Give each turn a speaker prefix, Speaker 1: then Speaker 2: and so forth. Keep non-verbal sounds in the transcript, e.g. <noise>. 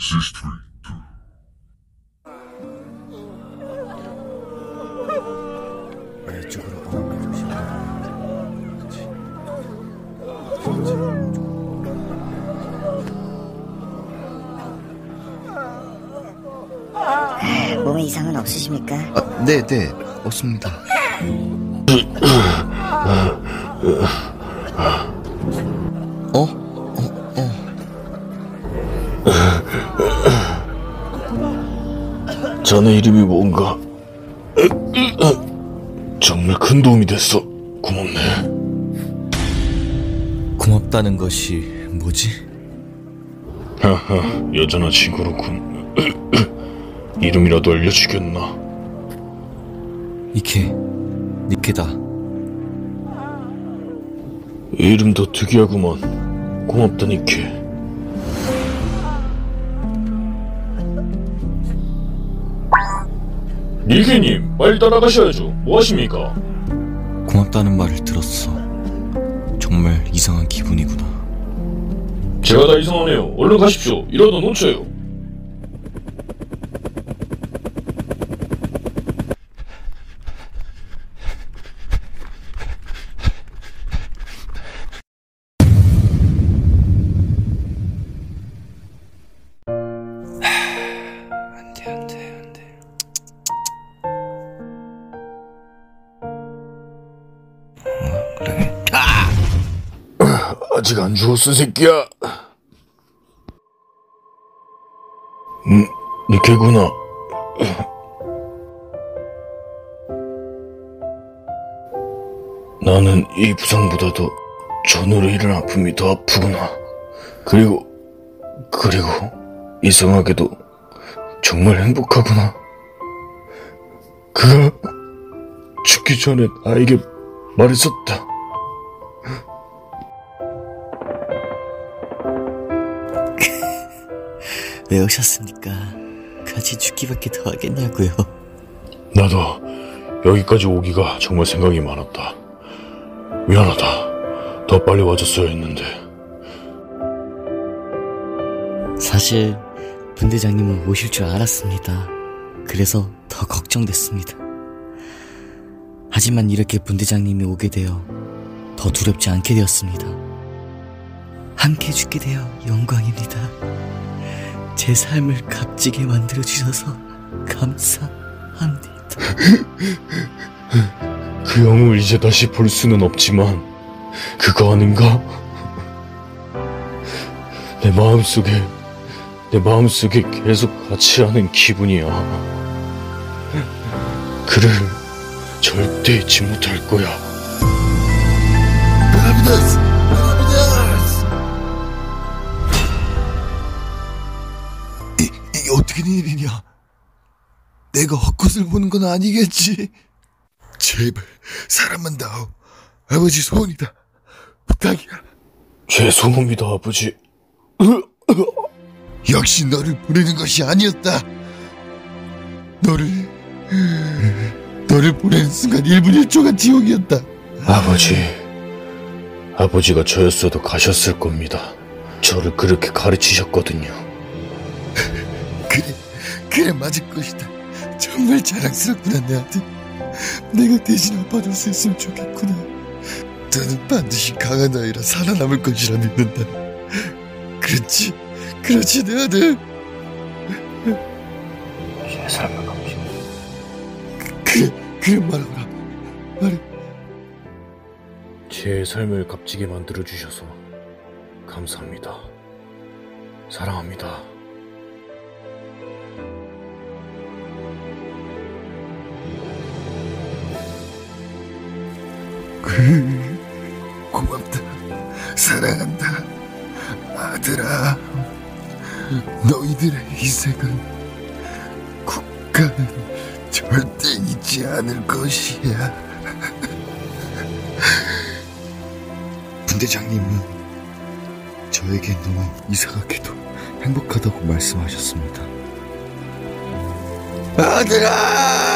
Speaker 1: History 2.
Speaker 2: 이쪽으로 어.
Speaker 3: 몸에 이상은 없으십니까?
Speaker 2: 아, 네, 네, 없습니다. 어? 어, 어. <coughs>
Speaker 4: 자네 이름이 뭔가? <coughs> 정말 큰 도움이 됐어. 고맙네.
Speaker 2: 고맙다는 것이 뭐지?
Speaker 4: 하하, 여전하지 그렇군. <coughs> 이름이라도 알려주겠나?
Speaker 2: 니케, 니케다.
Speaker 4: 이름도 특이하구만. 고맙다, 니케. 니케님, 빨리 따라가셔야죠. 뭐 하십니까?
Speaker 2: 고맙다는 말을 들었어. 정말 이상한 기분이구나.
Speaker 4: 제가 다 이상하네요. 얼른 가십시오. 이러다 놓쳐요. 아직 안 죽었어, 새끼야. 음, 니케구나. 나는 이 부상보다도 전으로 일은 아픔이 더 아프구나. 그리고, 그리고, 이상하게도 정말 행복하구나. 그가 죽기 전에 나에게 말했었다.
Speaker 2: 왜 오셨습니까? 같이 죽기밖에 더 하겠냐고요.
Speaker 4: 나도 여기까지 오기가 정말 생각이 많았다. 미안하다. 더 빨리 와줬어야 했는데.
Speaker 2: 사실 분대장님은 오실 줄 알았습니다. 그래서 더 걱정됐습니다. 하지만 이렇게 분대장님이 오게 되어 더 두렵지 않게 되었습니다. 함께 죽게 되어 영광입니다. 제 삶을 값지게 만들어 주셔서 감사합니다. <laughs>
Speaker 4: 그 영웅을 이제 다시 볼 수는 없지만, 그거 아닌가? 내 마음속에, 내 마음속에 계속 같이 하는 기분이야. 그를 절대 잊지 못할 거야.
Speaker 5: 이게 어떻게 된 일이냐? 내가 헛것을 보는 건 아니겠지? 제발 사람만 다오. 아버지 소원이다. 부탁이야.
Speaker 4: 죄송합니다, 아버지.
Speaker 5: 역시 너를 보내는 것이 아니었다. 너를 너를 보내는 순간 1분 1초가 지옥이었다.
Speaker 4: 아버지, 아버지가 저였어도 가셨을 겁니다. 저를 그렇게 가르치셨거든요.
Speaker 5: 그래 맞을 것이다. 정말 자랑스럽구나 내 아들. 내가 대신 아빠를 했으면 좋겠구나. 너는 반드시 강한 아이라 살아남을 것이라 믿는다. 그렇지, 그렇지 내 아들.
Speaker 4: 제 삶을 감시.
Speaker 5: 그래, 그래 말하거라. 말해.
Speaker 4: 제 삶을 값지게 만들어 주셔서 감사합니다. 사랑합니다. <laughs>
Speaker 5: 고맙다. 사랑한다. 아들아. 너희들의 희생은 국가는 절대 잊지 않을 것이야. <laughs>
Speaker 2: 분대장님은 저에게 너무 이상하게도 행복하다고 말씀하셨습니다.
Speaker 5: 아들아!